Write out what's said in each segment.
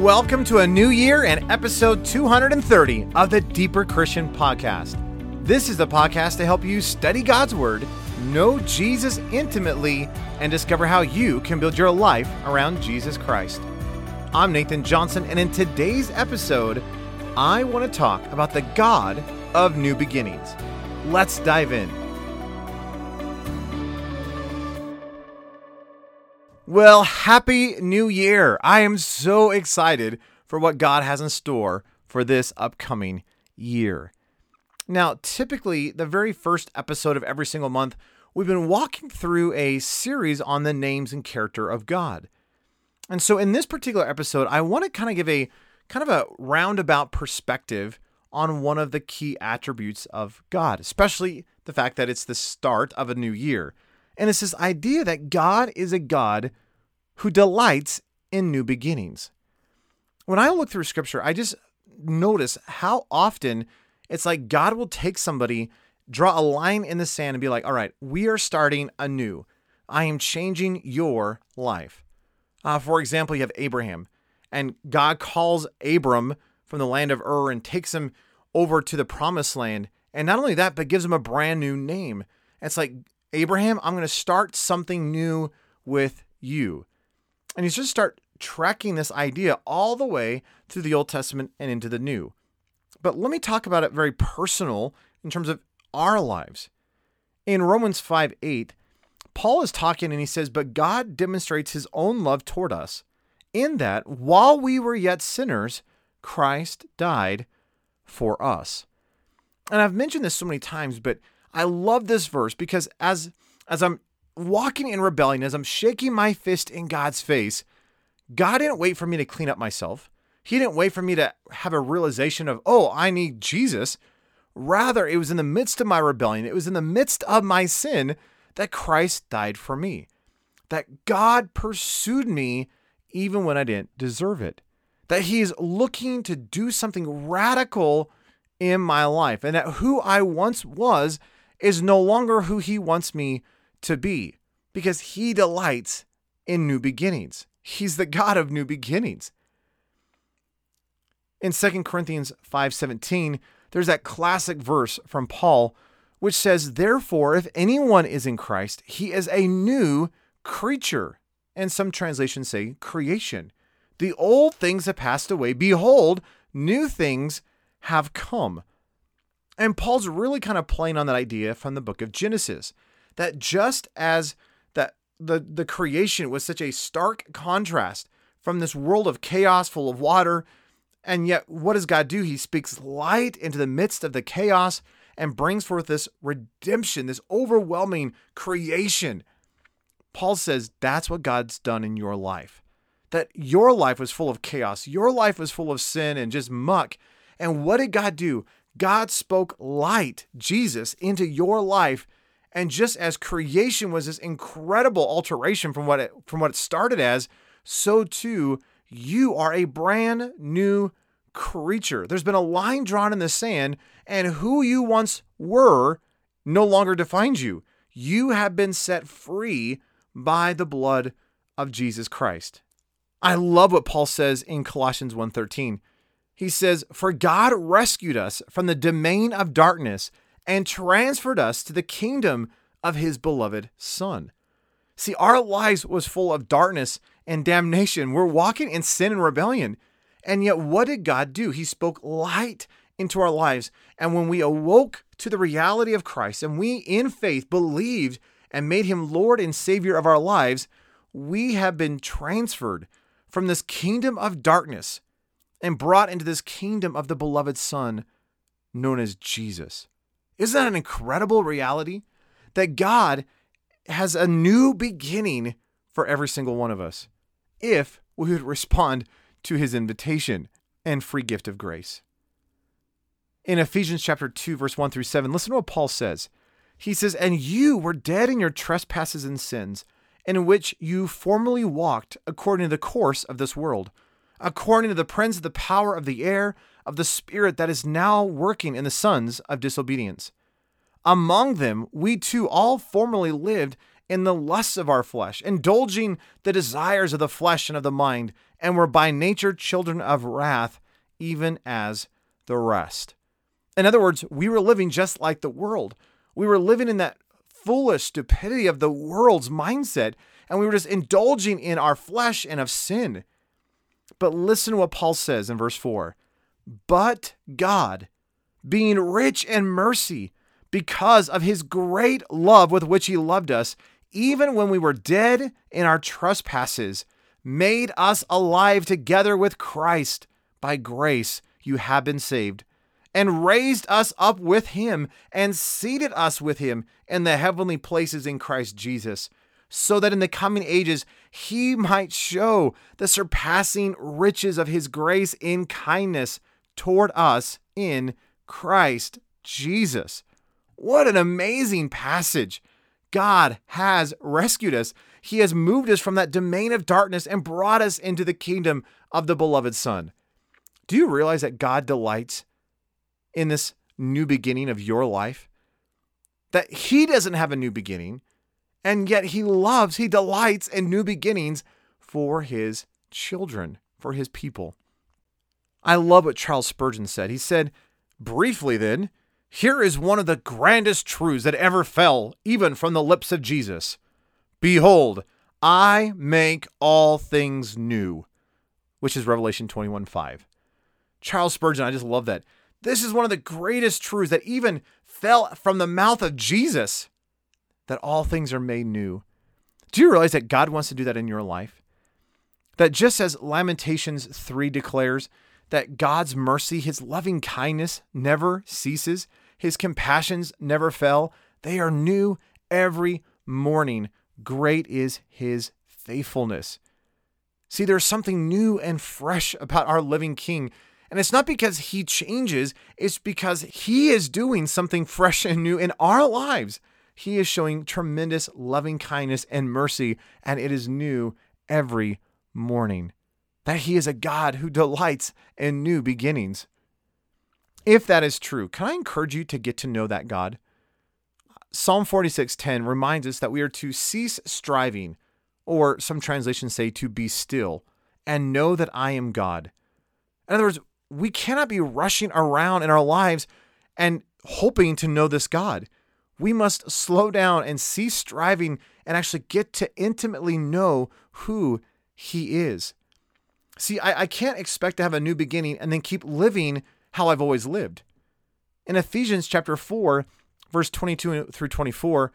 Welcome to a new year and episode 230 of the Deeper Christian Podcast. This is the podcast to help you study God's Word, know Jesus intimately, and discover how you can build your life around Jesus Christ. I'm Nathan Johnson, and in today's episode, I want to talk about the God of new beginnings. Let's dive in. Well, happy new year. I am so excited for what God has in store for this upcoming year. Now, typically, the very first episode of every single month, we've been walking through a series on the names and character of God. And so, in this particular episode, I want to kind of give a kind of a roundabout perspective on one of the key attributes of God, especially the fact that it's the start of a new year. And it's this idea that God is a God who delights in new beginnings. When I look through scripture, I just notice how often it's like God will take somebody, draw a line in the sand, and be like, all right, we are starting anew. I am changing your life. Uh, for example, you have Abraham, and God calls Abram from the land of Ur and takes him over to the promised land. And not only that, but gives him a brand new name. It's like, Abraham, I'm going to start something new with you. And he's just start tracking this idea all the way through the Old Testament and into the New. But let me talk about it very personal in terms of our lives. In Romans 5 8, Paul is talking and he says, But God demonstrates his own love toward us, in that while we were yet sinners, Christ died for us. And I've mentioned this so many times, but I love this verse because as as I'm walking in rebellion, as I'm shaking my fist in God's face, God didn't wait for me to clean up myself. He didn't wait for me to have a realization of, oh, I need Jesus. Rather, it was in the midst of my rebellion, it was in the midst of my sin that Christ died for me. That God pursued me even when I didn't deserve it. That He is looking to do something radical in my life. And that who I once was is no longer who He wants me to be because He delights in new beginnings. He's the God of new beginnings. In 2 Corinthians 5:17, there's that classic verse from Paul which says, "Therefore, if anyone is in Christ, he is a new creature." And some translations say creation. The old things have passed away. Behold, new things have come. And Paul's really kind of playing on that idea from the book of Genesis that just as that the the creation was such a stark contrast from this world of chaos full of water and yet what does God do? He speaks light into the midst of the chaos and brings forth this redemption, this overwhelming creation. Paul says that's what God's done in your life. That your life was full of chaos, your life was full of sin and just muck. And what did God do? God spoke light, Jesus, into your life and just as creation was this incredible alteration from what it from what it started as, so too you are a brand new creature. There's been a line drawn in the sand, and who you once were no longer defines you. You have been set free by the blood of Jesus Christ. I love what Paul says in Colossians 1:13. He says, "For God rescued us from the domain of darkness and transferred us to the kingdom of his beloved Son. See, our lives was full of darkness and damnation. We're walking in sin and rebellion. And yet, what did God do? He spoke light into our lives. And when we awoke to the reality of Christ and we, in faith, believed and made him Lord and Savior of our lives, we have been transferred from this kingdom of darkness and brought into this kingdom of the beloved Son known as Jesus. Isn't that an incredible reality? That God has a new beginning for every single one of us if we would respond to his invitation and free gift of grace. In Ephesians chapter 2 verse 1 through 7, listen to what Paul says. He says, "And you were dead in your trespasses and sins, in which you formerly walked according to the course of this world, according to the prince of the power of the air, of the spirit that is now working in the sons of disobedience. Among them, we too all formerly lived in the lusts of our flesh, indulging the desires of the flesh and of the mind, and were by nature children of wrath, even as the rest. In other words, we were living just like the world. We were living in that foolish stupidity of the world's mindset, and we were just indulging in our flesh and of sin. But listen to what Paul says in verse 4 But God, being rich in mercy, because of his great love with which he loved us, even when we were dead in our trespasses, made us alive together with Christ. By grace you have been saved, and raised us up with him, and seated us with him in the heavenly places in Christ Jesus, so that in the coming ages he might show the surpassing riches of his grace in kindness toward us in Christ Jesus. What an amazing passage! God has rescued us. He has moved us from that domain of darkness and brought us into the kingdom of the beloved Son. Do you realize that God delights in this new beginning of your life? That He doesn't have a new beginning, and yet He loves, He delights in new beginnings for His children, for His people. I love what Charles Spurgeon said. He said, briefly then, here is one of the grandest truths that ever fell, even from the lips of Jesus. Behold, I make all things new, which is Revelation 21 5. Charles Spurgeon, I just love that. This is one of the greatest truths that even fell from the mouth of Jesus that all things are made new. Do you realize that God wants to do that in your life? That just as Lamentations 3 declares that God's mercy, his loving kindness never ceases, his compassions never fail. they are new every morning. Great is his faithfulness. See, there's something new and fresh about our living King. And it's not because he changes, it's because he is doing something fresh and new in our lives. He is showing tremendous loving kindness and mercy, and it is new every morning. That he is a God who delights in new beginnings. If that is true, can I encourage you to get to know that God? Psalm 46:10 reminds us that we are to cease striving, or some translations say to be still, and know that I am God. In other words, we cannot be rushing around in our lives and hoping to know this God. We must slow down and cease striving and actually get to intimately know who He is. See, I, I can't expect to have a new beginning and then keep living how I've always lived. In Ephesians chapter 4, verse 22 through 24,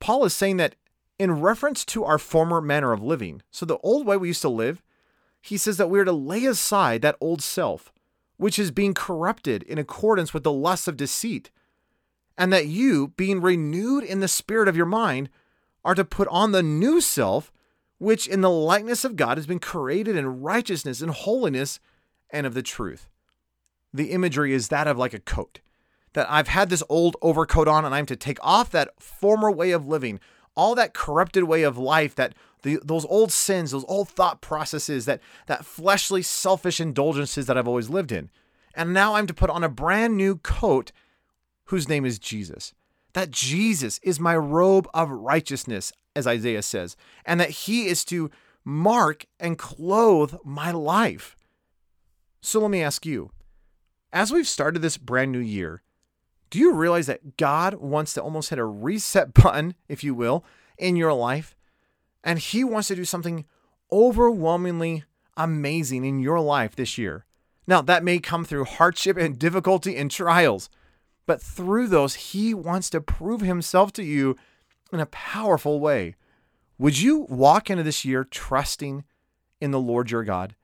Paul is saying that in reference to our former manner of living, so the old way we used to live, he says that we are to lay aside that old self, which is being corrupted in accordance with the lusts of deceit, and that you, being renewed in the spirit of your mind, are to put on the new self, which in the likeness of God has been created in righteousness and holiness and of the truth the imagery is that of like a coat. That I've had this old overcoat on and I'm to take off that former way of living, all that corrupted way of life, that the, those old sins, those old thought processes, that that fleshly, selfish indulgences that I've always lived in. And now I'm to put on a brand new coat whose name is Jesus. That Jesus is my robe of righteousness, as Isaiah says, and that he is to mark and clothe my life. So let me ask you as we've started this brand new year, do you realize that God wants to almost hit a reset button, if you will, in your life? And He wants to do something overwhelmingly amazing in your life this year. Now, that may come through hardship and difficulty and trials, but through those, He wants to prove Himself to you in a powerful way. Would you walk into this year trusting in the Lord your God?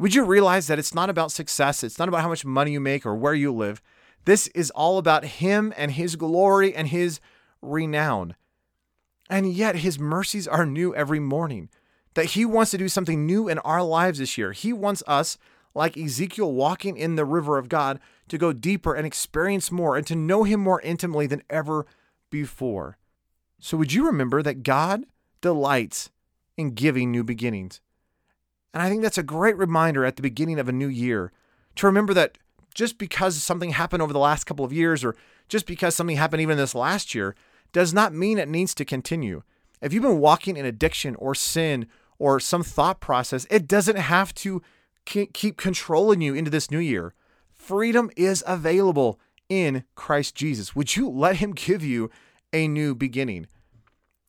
Would you realize that it's not about success? It's not about how much money you make or where you live. This is all about Him and His glory and His renown. And yet, His mercies are new every morning. That He wants to do something new in our lives this year. He wants us, like Ezekiel walking in the river of God, to go deeper and experience more and to know Him more intimately than ever before. So, would you remember that God delights in giving new beginnings? And I think that's a great reminder at the beginning of a new year to remember that just because something happened over the last couple of years or just because something happened even this last year does not mean it needs to continue. If you've been walking in addiction or sin or some thought process, it doesn't have to keep controlling you into this new year. Freedom is available in Christ Jesus. Would you let Him give you a new beginning?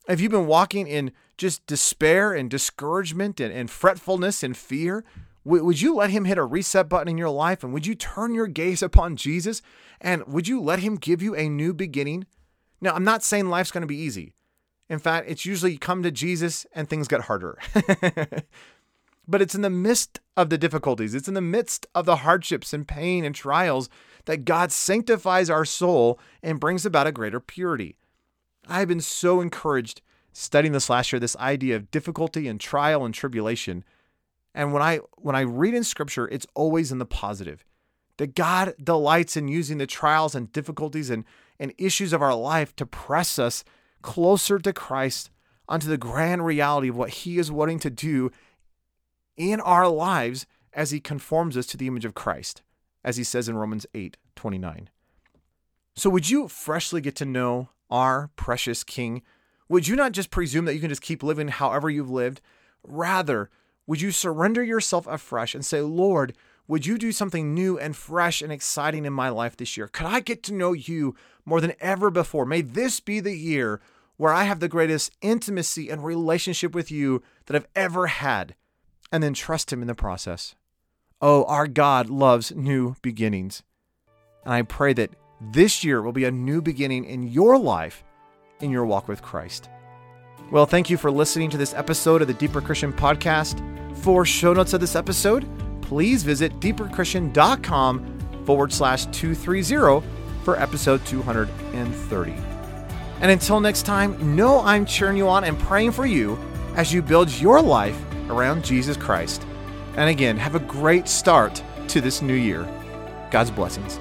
Have you've been walking in just despair and discouragement and, and fretfulness and fear, would you let Him hit a reset button in your life? And would you turn your gaze upon Jesus? And would you let Him give you a new beginning? Now, I'm not saying life's going to be easy. In fact, it's usually you come to Jesus and things get harder. but it's in the midst of the difficulties, it's in the midst of the hardships and pain and trials that God sanctifies our soul and brings about a greater purity. I've been so encouraged studying this last year, this idea of difficulty and trial and tribulation. And when I when I read in scripture, it's always in the positive. That God delights in using the trials and difficulties and, and issues of our life to press us closer to Christ onto the grand reality of what He is wanting to do in our lives as He conforms us to the image of Christ, as He says in Romans 8 29. So, would you freshly get to know our precious King? Would you not just presume that you can just keep living however you've lived? Rather, would you surrender yourself afresh and say, Lord, would you do something new and fresh and exciting in my life this year? Could I get to know you more than ever before? May this be the year where I have the greatest intimacy and relationship with you that I've ever had, and then trust Him in the process. Oh, our God loves new beginnings. And I pray that this year will be a new beginning in your life, in your walk with Christ. Well, thank you for listening to this episode of the Deeper Christian Podcast. For show notes of this episode, please visit deeperchristian.com forward slash 230 for episode 230. And until next time, know I'm cheering you on and praying for you as you build your life around Jesus Christ. And again, have a great start to this new year. God's blessings.